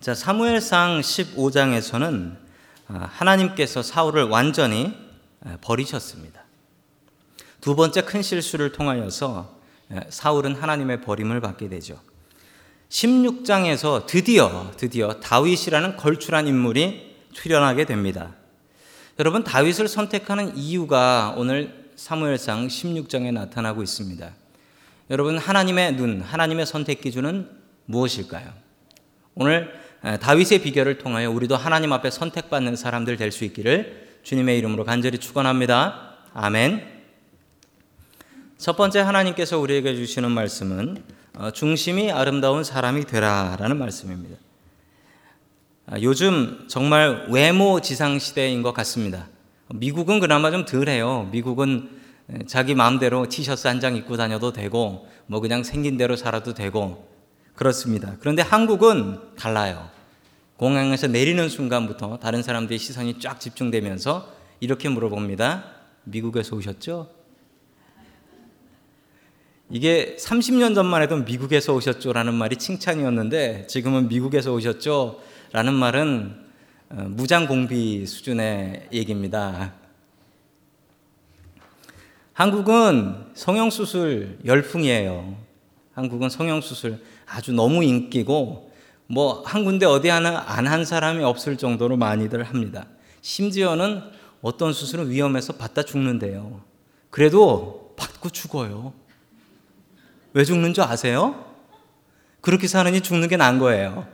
자, 사무엘상 15장에서는 아, 하나님께서 사울을 완전히 아, 버리셨습니다. 두 번째 큰 실수를 통하여서 아, 사울은 하나님의 버림을 받게 되죠. 16장에서 드디어 드디어 다윗이라는 걸출한 인물이 출연하게 됩니다. 여러분 다윗을 선택하는 이유가 오늘 사무엘상 16장에 나타나고 있습니다. 여러분 하나님의 눈, 하나님의 선택 기준은 무엇일까요? 오늘 다윗의 비결을 통하여 우리도 하나님 앞에 선택받는 사람들 될 수 있기를 주님의 이름으로 간절히 축원합니다. 아멘. 첫 번째 하나님께서 우리에게 주시는 말씀은 어, 중심이 아름다운 사람이 되라라는 말씀입니다. 아, 요즘 정말 외모 지상 시대인 것 같습니다. 미국은 그나마 좀 덜해요. 미국은 자기 마음대로 티셔츠 한 장 입고 다녀도 되고 뭐 그냥 생긴 대로 살아도 되고 그렇습니다. 그런데 한국은 달라요. 공항에서 내리는 순간부터 다른 사람들의 시선이 쫙 집중되면서 이렇게 물어봅니다. 미국에서 오셨죠? 이게 30년 전만 해도 미국에서 오셨죠 라는 말이 칭찬이었는데 지금은 미국에서 오셨죠 라는 말은 어, 무장공비 수준의 얘기입니다. 한국은 성형수술 열풍이에요. 한국은 성형수술 아주 너무 인기고 뭐 한 군데 어디 하나 안 한 사람이 없을 정도로 많이들 합니다. 심지어는 어떤 수술은 위험해서 받다 죽는데요. 그래도 받고 죽어요. 왜 죽는 줄 아세요? 그렇게 사느니 죽는 게 난 거예요.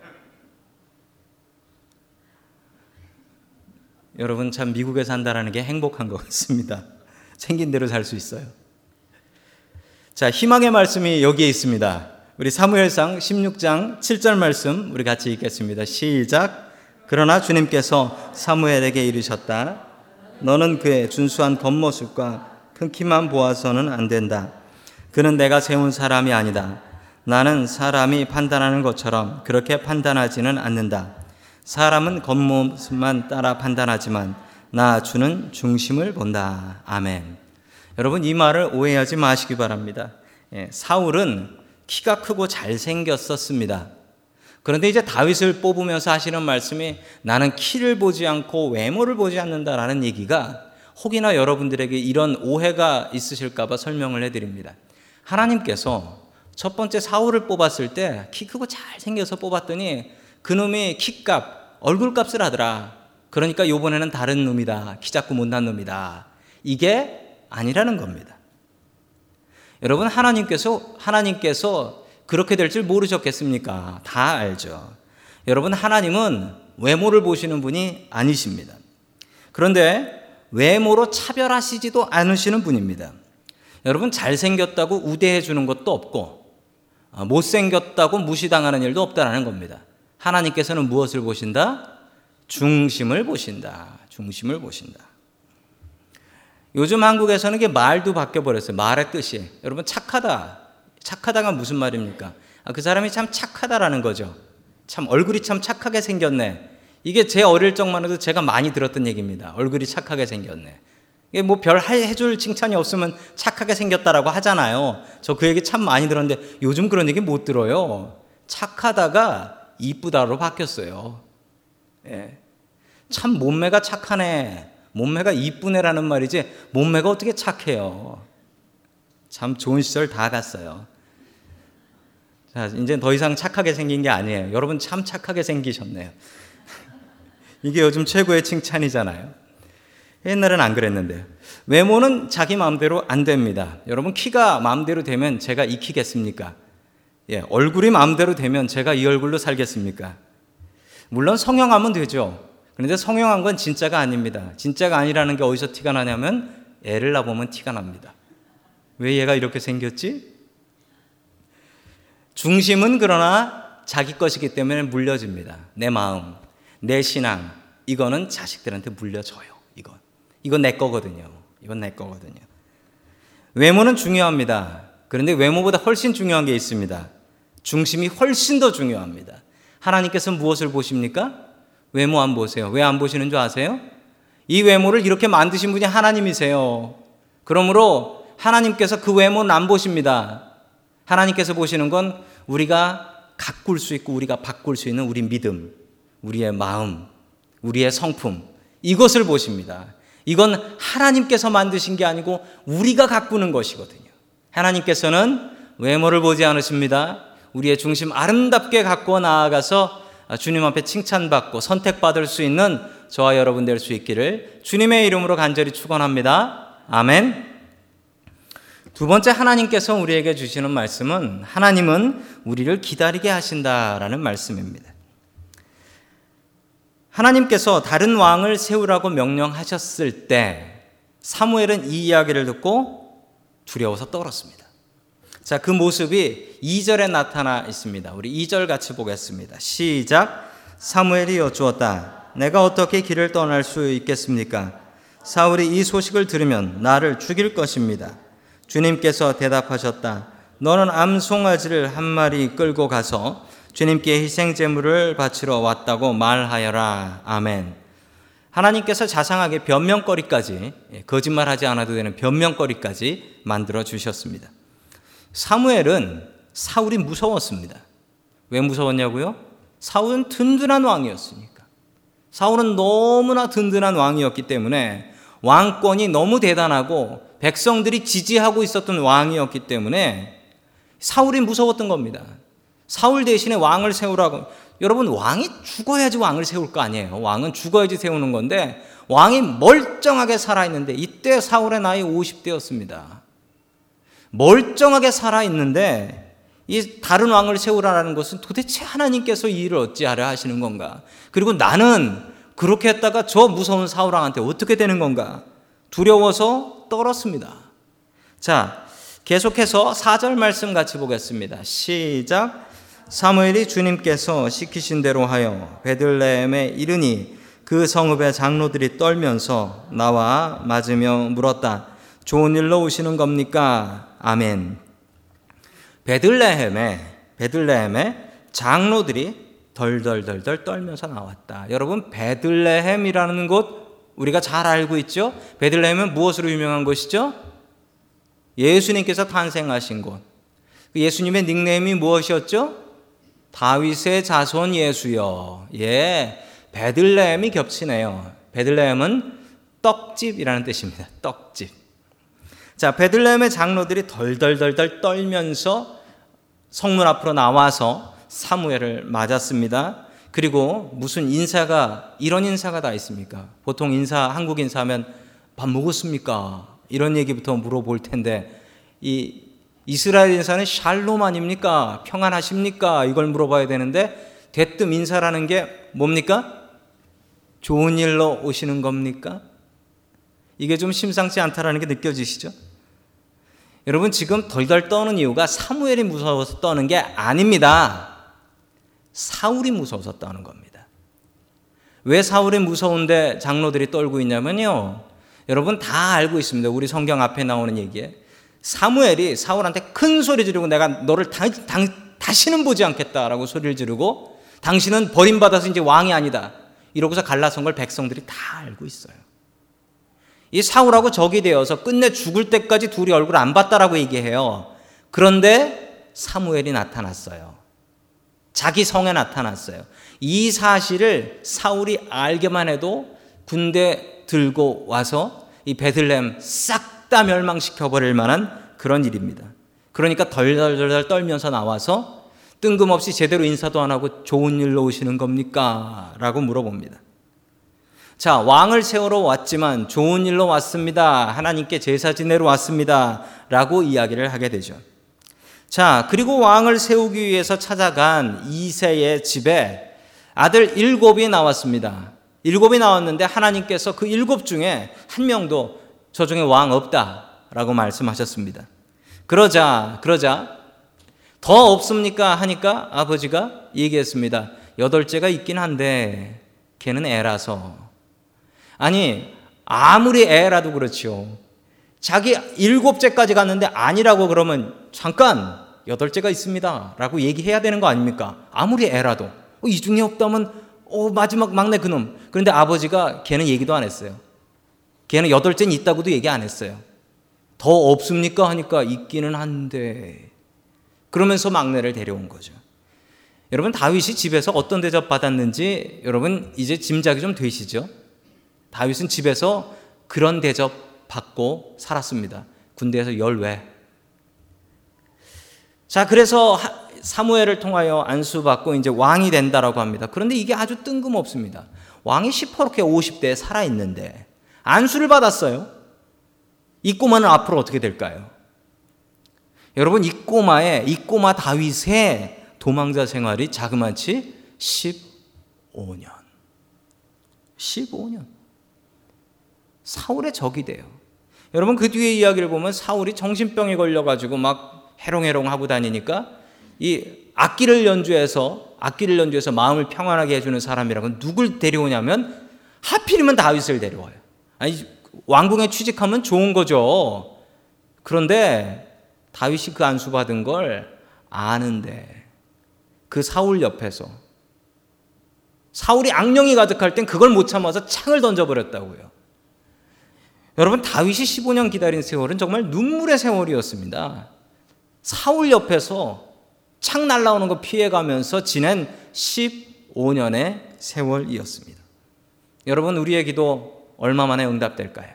여러분 참 미국에 산다라는 게 행복한 것 같습니다. 생긴 대로 살 수 있어요. 자, 희망의 말씀이 여기에 있습니다. 우리 사무엘상 16장 7절 말씀 우리 같이 읽겠습니다. 시작. 그러나 주님께서 사무엘에게 이르셨다. 너는 그의 준수한 겉모습과 큰 키만 보아서는 안 된다. 그는 내가 세운 사람이 아니다. 나는 사람이 판단하는 것처럼 그렇게 판단하지는 않는다. 사람은 겉모습만 따라 판단하지만 나 주는 중심을 본다. 아멘. 여러분 이 말을 오해하지 마시기 바랍니다. 예, 사울은 키가 크고 잘생겼었습니다. 그런데 이제 다윗을 뽑으면서 하시는 말씀이 나는 키를 보지 않고 외모를 보지 않는다라는 얘기가 혹이나 여러분들에게 이런 오해가 있으실까봐 설명을 해드립니다. 하나님께서 첫 번째 사울을 뽑았을 때 키 크고 잘생겨서 뽑았더니 그놈이 키값, 얼굴값을 하더라. 그러니까 요번에는 다른 놈이다. 키 작고 못난 놈이다. 이게 아니라는 겁니다. 여러분 하나님께서 하나님께서 그렇게 될 줄 모르셨겠습니까? 다 알죠. 여러분 하나님은 외모를 보시는 분이 아니십니다. 그런데 외모로 차별하시지도 않으시는 분입니다. 여러분 잘생겼다고 우대해 주는 것도 없고 아, 못생겼다고 무시당하는 일도 없다라는 겁니다. 하나님께서는 무엇을 보신다? 중심을 보신다. 중심을 보신다. 요즘 한국에서는 이게 말도 바뀌어 버렸어요. 말의 뜻이. 여러분 착하다. 착하다가 무슨 말입니까? 아, 그 사람이 참 착하다라는 거죠. 참 얼굴이 참 착하게 생겼네. 이게 제 어릴 적만 해도 제가 많이 들었던 얘기입니다. 얼굴이 착하게 생겼네. 뭐별 해줄 칭찬이 없으면 착하게 생겼다라고 하잖아요. 저 그 얘기 참 많이 들었는데 요즘 그런 얘기 못 들어요. 착하다가 이쁘다로 바뀌었어요. 예. 참 몸매가 착하네. 몸매가 이쁘네라는 말이지 몸매가 어떻게 착해요. 참 좋은 시절 다 갔어요. 자, 이제 더 이상 착하게 생긴 게 아니에요. 여러분 참 착하게 생기셨네요. 이게 요즘 최고의 칭찬이잖아요. 옛날엔 안 그랬는데요. 외모는 자기 마음대로 안 됩니다. 여러분 키가 마음대로 되면 제가 익히겠습니까? 예, 얼굴이 마음대로 되면 제가 이 얼굴로 살겠습니까? 물론 성형하면 되죠. 그런데 성형한 건 진짜가 아닙니다. 진짜가 아니라는 게 어디서 티가 나냐면 애를 낳아보면 티가 납니다. 왜 얘가 이렇게 생겼지? 중심은 그러나 자기 것이기 때문에 물려집니다. 내 마음, 내 신앙, 이거는 자식들한테 물려줘요. 이건 내 거거든요. 이건 내 거거든요. 외모는 중요합니다. 그런데 외모보다 훨씬 중요한 게 있습니다. 중심이 훨씬 더 중요합니다. 하나님께서 무엇을 보십니까? 외모 안 보세요. 왜 안 보시는 줄 아세요? 이 외모를 이렇게 만드신 분이 하나님이세요. 그러므로 하나님께서 그 외모는 안 보십니다. 하나님께서 보시는 건 우리가 가꿀 수 있고 우리가 바꿀 수 있는 우리 믿음, 우리의 마음, 우리의 성품 이것을 보십니다. 이건 하나님께서 만드신 게 아니고 우리가 가꾸는 것이거든요. 하나님께서는 외모를 보지 않으십니다. 우리의 중심 아름답게 갖고 나아가서 주님 앞에 칭찬받고 선택받을 수 있는 저와 여러분 될 수 있기를 주님의 이름으로 간절히 축원합니다. 아멘. 두 번째 하나님께서 우리에게 주시는 말씀은 하나님은 우리를 기다리게 하신다라는 말씀입니다. 하나님께서 다른 왕을 세우라고 명령하셨을 때 사무엘은 이 이야기를 듣고 두려워서 떨었습니다. 자, 그 모습이 2절에 나타나 있습니다. 우리 2절 같이 보겠습니다. 시작. 사무엘이 여쭈었다. 내가 어떻게 길을 떠날 수 있겠습니까? 사울이 이 소식을 들으면 나를 죽일 것입니다. 주님께서 대답하셨다. 너는 암송아지를 한 마리 끌고 가서 주님께 희생 제물을 바치러 왔다고 말하여라. 아멘. 하나님께서 자상하게 변명거리까지 예, 거짓말하지 않아도 되는 변명거리까지 만들어 주셨습니다. 사무엘은 사울이 무서웠습니다. 왜 무서웠냐고요? 사울은 든든한 왕이었으니까. 사울은 너무나 든든한 왕이었기 때문에 왕권이 너무 대단하고 백성들이 지지하고 있었던 왕이었기 때문에 사울이 무서웠던 겁니다. 사울 대신에 왕을 세우라고. 여러분, 왕이 죽어야지 왕을 세울 거 아니에요. 왕은 죽어야지 세우는 건데, 왕이 멀쩡하게 살아있는데, 이때 사울의 나이 50대였습니다. 멀쩡하게 살아있는데, 이 다른 왕을 세우라는 것은 도대체 하나님께서 이 일을 어찌하려 하시는 건가? 그리고 나는 그렇게 했다가 저 무서운 사울왕한테 어떻게 되는 건가? 두려워서 떨었습니다. 자, 계속해서 4절 말씀 같이 보겠습니다. 시작. 사무엘이 주님께서 시키신 대로 하여 베들레헴에 이르니 그 성읍의 장로들이 떨면서 나와 맞으며 물었다. 좋은 일로 오시는 겁니까? 아멘. 베들레헴에 베들레헴에 장로들이 덜덜덜덜 떨면서 나왔다. 여러분 베들레헴이라는 곳 우리가 잘 알고 있죠? 베들레헴은 무엇으로 유명한 곳이죠? 예수님께서 탄생하신 곳. 그 예수님의 닉네임이 무엇이었죠? 다윗의 자손 예수여. 예. 베들레헴이 겹치네요. 베들레헴은 떡집이라는 뜻입니다. 떡집. 자, 베들레헴의 장로들이 덜덜덜덜 떨면서 성문 앞으로 나와서 사무엘을 맞았습니다. 그리고 무슨 인사가 이런 인사가 다 있습니까? 보통 인사 한국 인사하면 밥 먹었습니까? 이런 얘기부터 물어볼 텐데 이 이스라엘 인사는 샬롬 아닙니까? 평안하십니까? 이걸 물어봐야 되는데 대뜸 인사라는 게 뭡니까? 좋은 일로 오시는 겁니까? 이게 좀 심상치 않다라는 게 느껴지시죠? 여러분 지금 덜덜 떠는 이유가 사무엘이 무서워서 떠는 게 아닙니다. 사울이 무서워서 떠는 겁니다. 왜 사울이 무서운데 장로들이 떨고 있냐면요. 여러분 다 알고 있습니다. 우리 성경 앞에 나오는 얘기에. 사무엘이 사울한테 큰 소리 지르고 내가 너를 다, 다, 다시는 보지 않겠다라고 소리를 지르고 당신은 버림받아서 이제 왕이 아니다. 이러고서 갈라선 걸 백성들이 다 알고 있어요. 이 사울하고 적이 되어서 끝내 죽을 때까지 둘이 얼굴 안 봤다라고 얘기해요. 그런데 사무엘이 나타났어요. 자기 성에 나타났어요. 이 사실을 사울이 알게만 해도 군대 들고 와서 이 베들렘 싹 다 멸망시켜 버릴 만한 그런 일입니다. 그러니까 덜덜덜 떨면서 나와서 뜬금없이 제대로 인사도 안 하고 좋은 일로 오시는 겁니까? 라고 물어봅니다. 자, 왕을 세우러 왔지만 좋은 일로 왔습니다. 하나님께 제사 지내러 왔습니다. 라고 이야기를 하게 되죠. 자, 그리고 왕을 세우기 위해서 찾아간 이세의 집에 아들 일곱이 나왔습니다. 일곱이 나왔는데 하나님께서 그 일곱 중에 한 명도 저 중에 왕 없다 라고 말씀하셨습니다. 그러자, 그러자 더 없습니까? 하니까 아버지가 얘기했습니다. 여덟째가 있긴 한데 걔는 애라서. 아니, 아무리 애라도 그렇지요. 자기 일곱째까지 갔는데 아니라고 그러면 잠깐 여덟째가 있습니다. 라고 얘기해야 되는 거 아닙니까? 아무리 애라도. 어, 이 중에 없다면, 어, 마지막 막내 그놈. 그런데 아버지가 걔는 얘기도 안 했어요. 걔는 여덟째는 있다고도 얘기 안 했어요. 더 없습니까? 하니까 있기는 한데. 그러면서 막내를 데려온 거죠. 여러분 다윗이 집에서 어떤 대접 받았는지 여러분 이제 짐작이 좀 되시죠? 다윗은 집에서 그런 대접 받고 살았습니다. 군대에서 열외. 자, 그래서 사무엘을 통하여 안수받고 이제 왕이 된다라고 합니다. 그런데 이게 아주 뜬금없습니다. 왕이 시퍼렇게 50대에 살아있는데 안수를 받았어요. 이 꼬마는 앞으로 어떻게 될까요? 여러분, 이 꼬마의, 이 꼬마 다윗의 도망자 생활이 자그마치 15년. 15년. 사울의 적이 돼요. 여러분 그 뒤에 이야기를 보면 사울이 정신병에 걸려가지고 막 해롱해롱 하고 다니니까 이 악기를 연주해서 악기를 연주해서 마음을 평안하게 해주는 사람이라고 누굴 데려오냐면 하필이면 다윗을 데려와요. 아니 왕궁에 취직하면 좋은 거죠. 그런데 다윗이 그 안수 받은 걸 아는데 그 사울 옆에서 사울이 악령이 가득할 땐 그걸 못 참아서 창을 던져버렸다고요. 여러분 다윗이 15년 기다린 세월은 정말 눈물의 세월이었습니다. 사울 옆에서 창 날라오는 거 피해가면서 지낸 15년의 세월이었습니다. 여러분 우리의 기도 얼마 만에 응답될까요?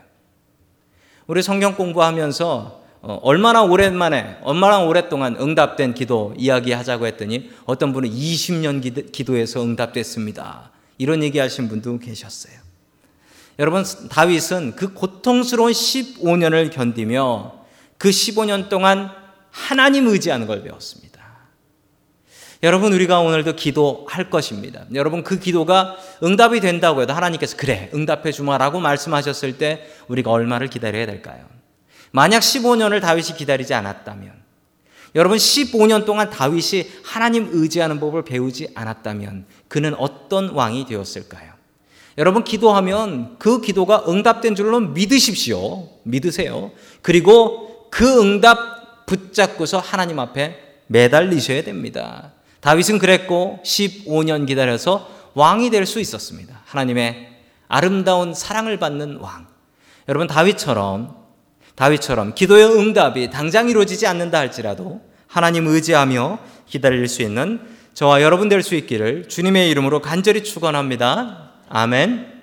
우리 성경 공부하면서 어, 얼마나 오랜만에 얼마나 오랫동안 응답된 기도 이야기하자고 했더니 어떤 분은 20년 기도에서 응답됐습니다. 이런 얘기하신 분도 계셨어요. 여러분 다윗은 그 고통스러운 15년을 견디며 그 15년 동안 하나님 의지하는 걸 배웠습니다. 여러분 우리가 오늘도 기도할 것입니다. 여러분 그 기도가 응답이 된다고 해도 하나님께서 그래 응답해 주마라고 말씀하셨을 때 우리가 얼마를 기다려야 될까요? 만약 15년을 다윗이 기다리지 않았다면 여러분 15년 동안 다윗이 하나님 의지하는 법을 배우지 않았다면 그는 어떤 왕이 되었을까요? 여러분 기도하면 그 기도가 응답된 줄로 믿으십시오. 믿으세요. 그리고 그 응답 붙잡고서 하나님 앞에 매달리셔야 됩니다. 다윗은 그랬고 15년 기다려서 왕이 될 수 있었습니다. 하나님의 아름다운 사랑을 받는 왕. 여러분 다윗처럼 다윗처럼 기도의 응답이 당장 이루어지지 않는다 할지라도 하나님 의지하며 기다릴 수 있는 저와 여러분 될 수 있기를 주님의 이름으로 간절히 축원합니다. 아멘.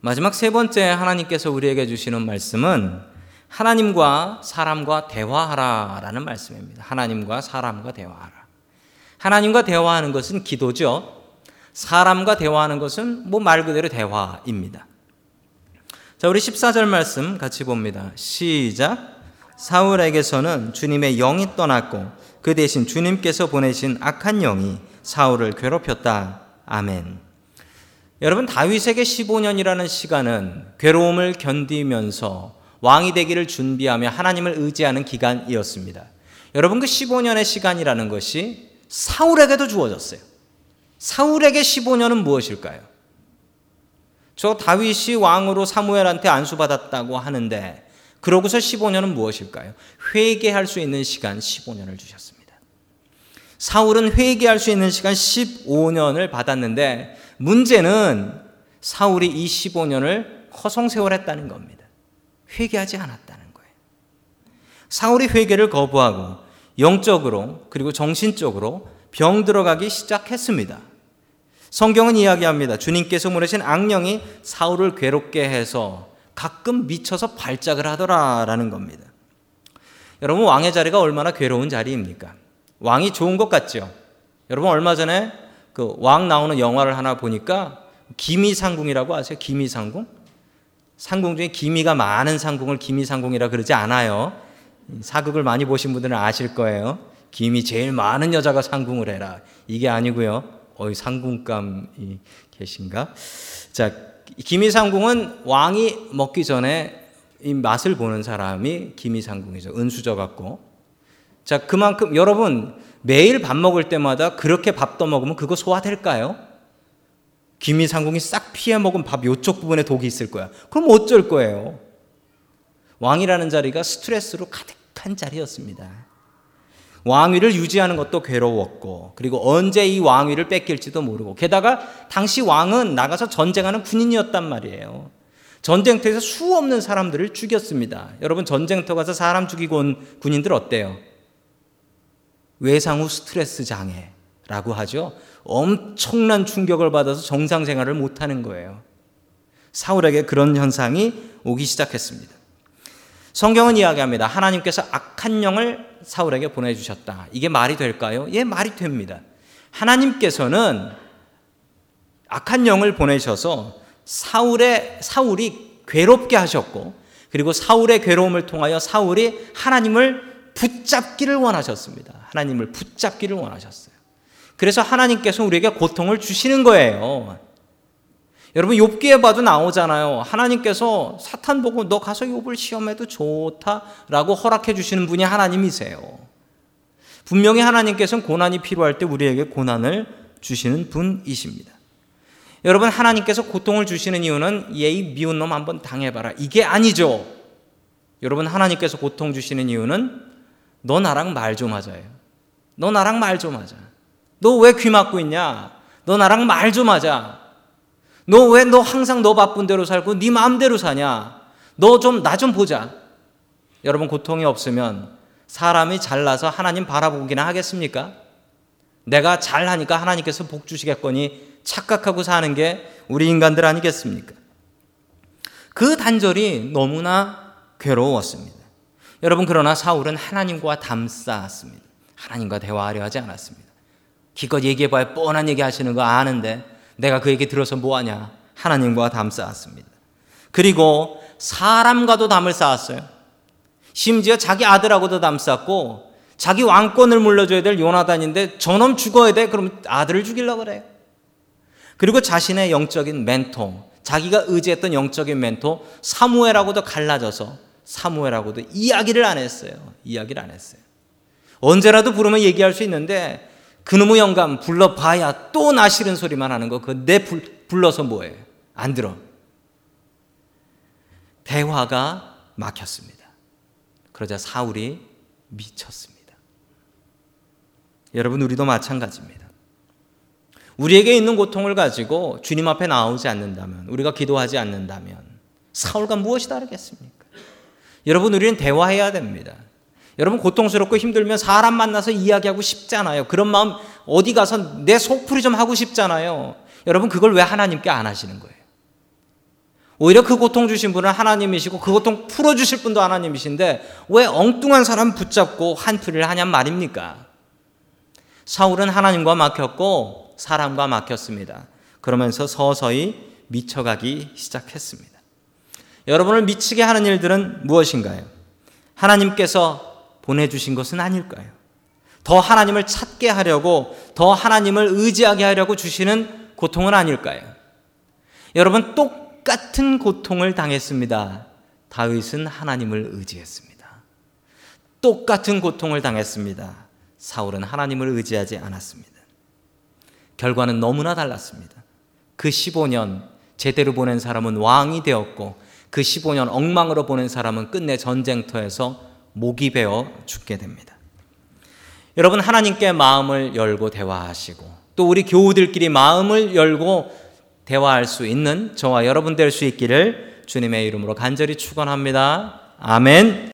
마지막 세 번째 하나님께서 우리에게 주시는 말씀은 하나님과 사람과 대화하라라는 말씀입니다. 하나님과 사람과 대화하라. 하나님과 대화하는 것은 기도죠. 사람과 대화하는 것은 뭐 말 그대로 대화입니다. 자, 우리 14절 말씀 같이 봅니다. 시작. 사울에게서는 주님의 영이 떠났고 그 대신 주님께서 보내신 악한 영이 사울을 괴롭혔다. 아멘. 여러분 다윗에게 15년이라는 시간은 괴로움을 견디면서 왕이 되기를 준비하며 하나님을 의지하는 기간이었습니다. 여러분 그 15년의 시간이라는 것이 사울에게도 주어졌어요. 사울에게 15년은 무엇일까요? 저 다윗이 왕으로 사무엘한테 안수받았다고 하는데 그러고서 15년은 무엇일까요? 회개할 수 있는 시간 15년을 주셨습니다. 사울은 회개할 수 있는 시간 15년을 받았는데 문제는 사울이 이 15년을 허송세월했다는 겁니다. 회개하지 않았다는 거예요. 사울이 회개를 거부하고 영적으로 그리고 정신적으로 병 들어가기 시작했습니다. 성경은 이야기합니다. 주님께서 보내신 악령이 사울을 괴롭게 해서 가끔 미쳐서 발작을 하더라라는 겁니다. 여러분 왕의 자리가 얼마나 괴로운 자리입니까? 왕이 좋은 것 같죠? 여러분 얼마 전에 그 왕 나오는 영화를 하나 보니까 기미상궁이라고 아세요? 기미상궁? 상궁 중에 기미가 많은 상궁을 기미상궁이라 그러지 않아요. 사극을 많이 보신 분들은 아실 거예요. 김이 제일 많은 여자가 상궁을 해라. 이게 아니고요. 어이 상궁감이 계신가? 자, 기미상궁은 왕이 먹기 전에 이 맛을 보는 사람이 기미상궁이죠. 은수저 같고. 자, 그만큼 여러분 매일 밥 먹을 때마다 그렇게 밥 떠먹으면 그거 소화될까요? 기미상궁이 싹 피해 먹은 밥 요쪽 부분에 독이 있을 거야. 그럼 어쩔 거예요? 왕이라는 자리가 스트레스로 가득한 자리였습니다. 왕위를 유지하는 것도 괴로웠고, 그리고 언제 이 왕위를 뺏길지도 모르고, 게다가 당시 왕은 나가서 전쟁하는 군인이었단 말이에요. 전쟁터에서 수 없는 사람들을 죽였습니다. 여러분, 전쟁터 가서 사람 죽이고 온 군인들 어때요? 외상 후 스트레스 장애라고 라고 하죠. 엄청난 충격을 받아서 정상 생활을 못하는 거예요. 사울에게 그런 현상이 오기 시작했습니다. 성경은 이야기합니다. 하나님께서 악한 영을 사울에게 보내주셨다. 이게 말이 될까요? 예, 말이 됩니다. 하나님께서는 악한 영을 보내셔서 사울의 사울이 괴롭게 하셨고 그리고 사울의 괴로움을 통하여 사울이 하나님을 붙잡기를 원하셨습니다. 하나님을 붙잡기를 원하셨어요. 그래서 하나님께서 우리에게 고통을 주시는 거예요. 여러분 욥기에 봐도 나오잖아요. 하나님께서 사탄 보고 너 가서 욥을 시험해도 좋다라고 허락해 주시는 분이 하나님이세요. 분명히 하나님께서는 고난이 필요할 때 우리에게 고난을 주시는 분이십니다. 여러분 하나님께서 고통을 주시는 이유는 예의 미운 놈 한번 당해봐라 이게 아니죠. 여러분 하나님께서 고통 주시는 이유는 너 나랑 말 좀 하자예요. 너 나랑 말 좀 하자. 너 왜 귀 막고 있냐? 너 나랑 말 좀 하자. 너 왜 너 항상 너 바쁜 대로 살고 네 마음대로 사냐? 너 좀나좀 보자. 여러분 고통이 없으면 사람이 잘나서 하나님 바라보기나 하겠습니까? 내가 잘하니까 하나님께서 복 주시겠거니 착각하고 사는 게 우리 인간들 아니겠습니까? 그 단절이 너무나 괴로웠습니다. 여러분 그러나 사울은 하나님과 담쌓았습니다. 하나님과 대화하려 하지 않았습니다. 기껏 얘기해봐야 뻔한 얘기 하시는 거 아는데 내가 그 얘기 들어서 뭐하냐? 하나님과 담 쌓았습니다. 그리고 사람과도 담을 쌓았어요. 심지어 자기 아들하고도 담 쌓고 자기 왕권을 물려줘야 될 요나단인데 저놈 죽어야 돼. 그럼 아들을 죽이려고 그래요. 그리고 자신의 영적인 멘토, 자기가 의지했던 영적인 멘토 사무엘하고도 갈라져서 사무엘하고도 이야기를 안 했어요. 이야기를 안 했어요. 언제라도 부르면 얘기할 수 있는데 그놈의 영감 불러봐야 또 나 싫은 소리만 하는 거. 그 내 불러서 뭐해? 안 들어. 대화가 막혔습니다. 그러자 사울이 미쳤습니다. 여러분 우리도 마찬가지입니다. 우리에게 있는 고통을 가지고 주님 앞에 나오지 않는다면 우리가 기도하지 않는다면 사울과 무엇이 다르겠습니까? 여러분 우리는 대화해야 됩니다. 여러분 고통스럽고 힘들면 사람 만나서 이야기하고 싶잖아요. 그런 마음 어디 가서 내 속풀이 좀 하고 싶잖아요. 여러분 그걸 왜 하나님께 안 하시는 거예요? 오히려 그 고통 주신 분은 하나님이시고 그 고통 풀어 주실 분도 하나님이신데 왜 엉뚱한 사람 붙잡고 한풀이를 하냔 말입니까? 사울은 하나님과 막혔고 사람과 막혔습니다. 그러면서 서서히 미쳐가기 시작했습니다. 여러분을 미치게 하는 일들은 무엇인가요? 하나님께서 보내주신 것은 아닐까요? 더 하나님을 찾게 하려고, 더 하나님을 의지하게 하려고 주시는 고통은 아닐까요? 여러분, 똑같은 고통을 당했습니다. 다윗은 하나님을 의지했습니다. 똑같은 고통을 당했습니다. 사울은 하나님을 의지하지 않았습니다. 결과는 너무나 달랐습니다. 그 15년 제대로 보낸 사람은 왕이 되었고 그 15년 엉망으로 보낸 사람은 끝내 전쟁터에서 목이 베어 죽게 됩니다. 여러분 하나님께 마음을 열고 대화하시고 또 우리 교우들끼리 마음을 열고 대화할 수 있는 저와 여러분 될 수 있기를 주님의 이름으로 간절히 축원합니다. 아멘.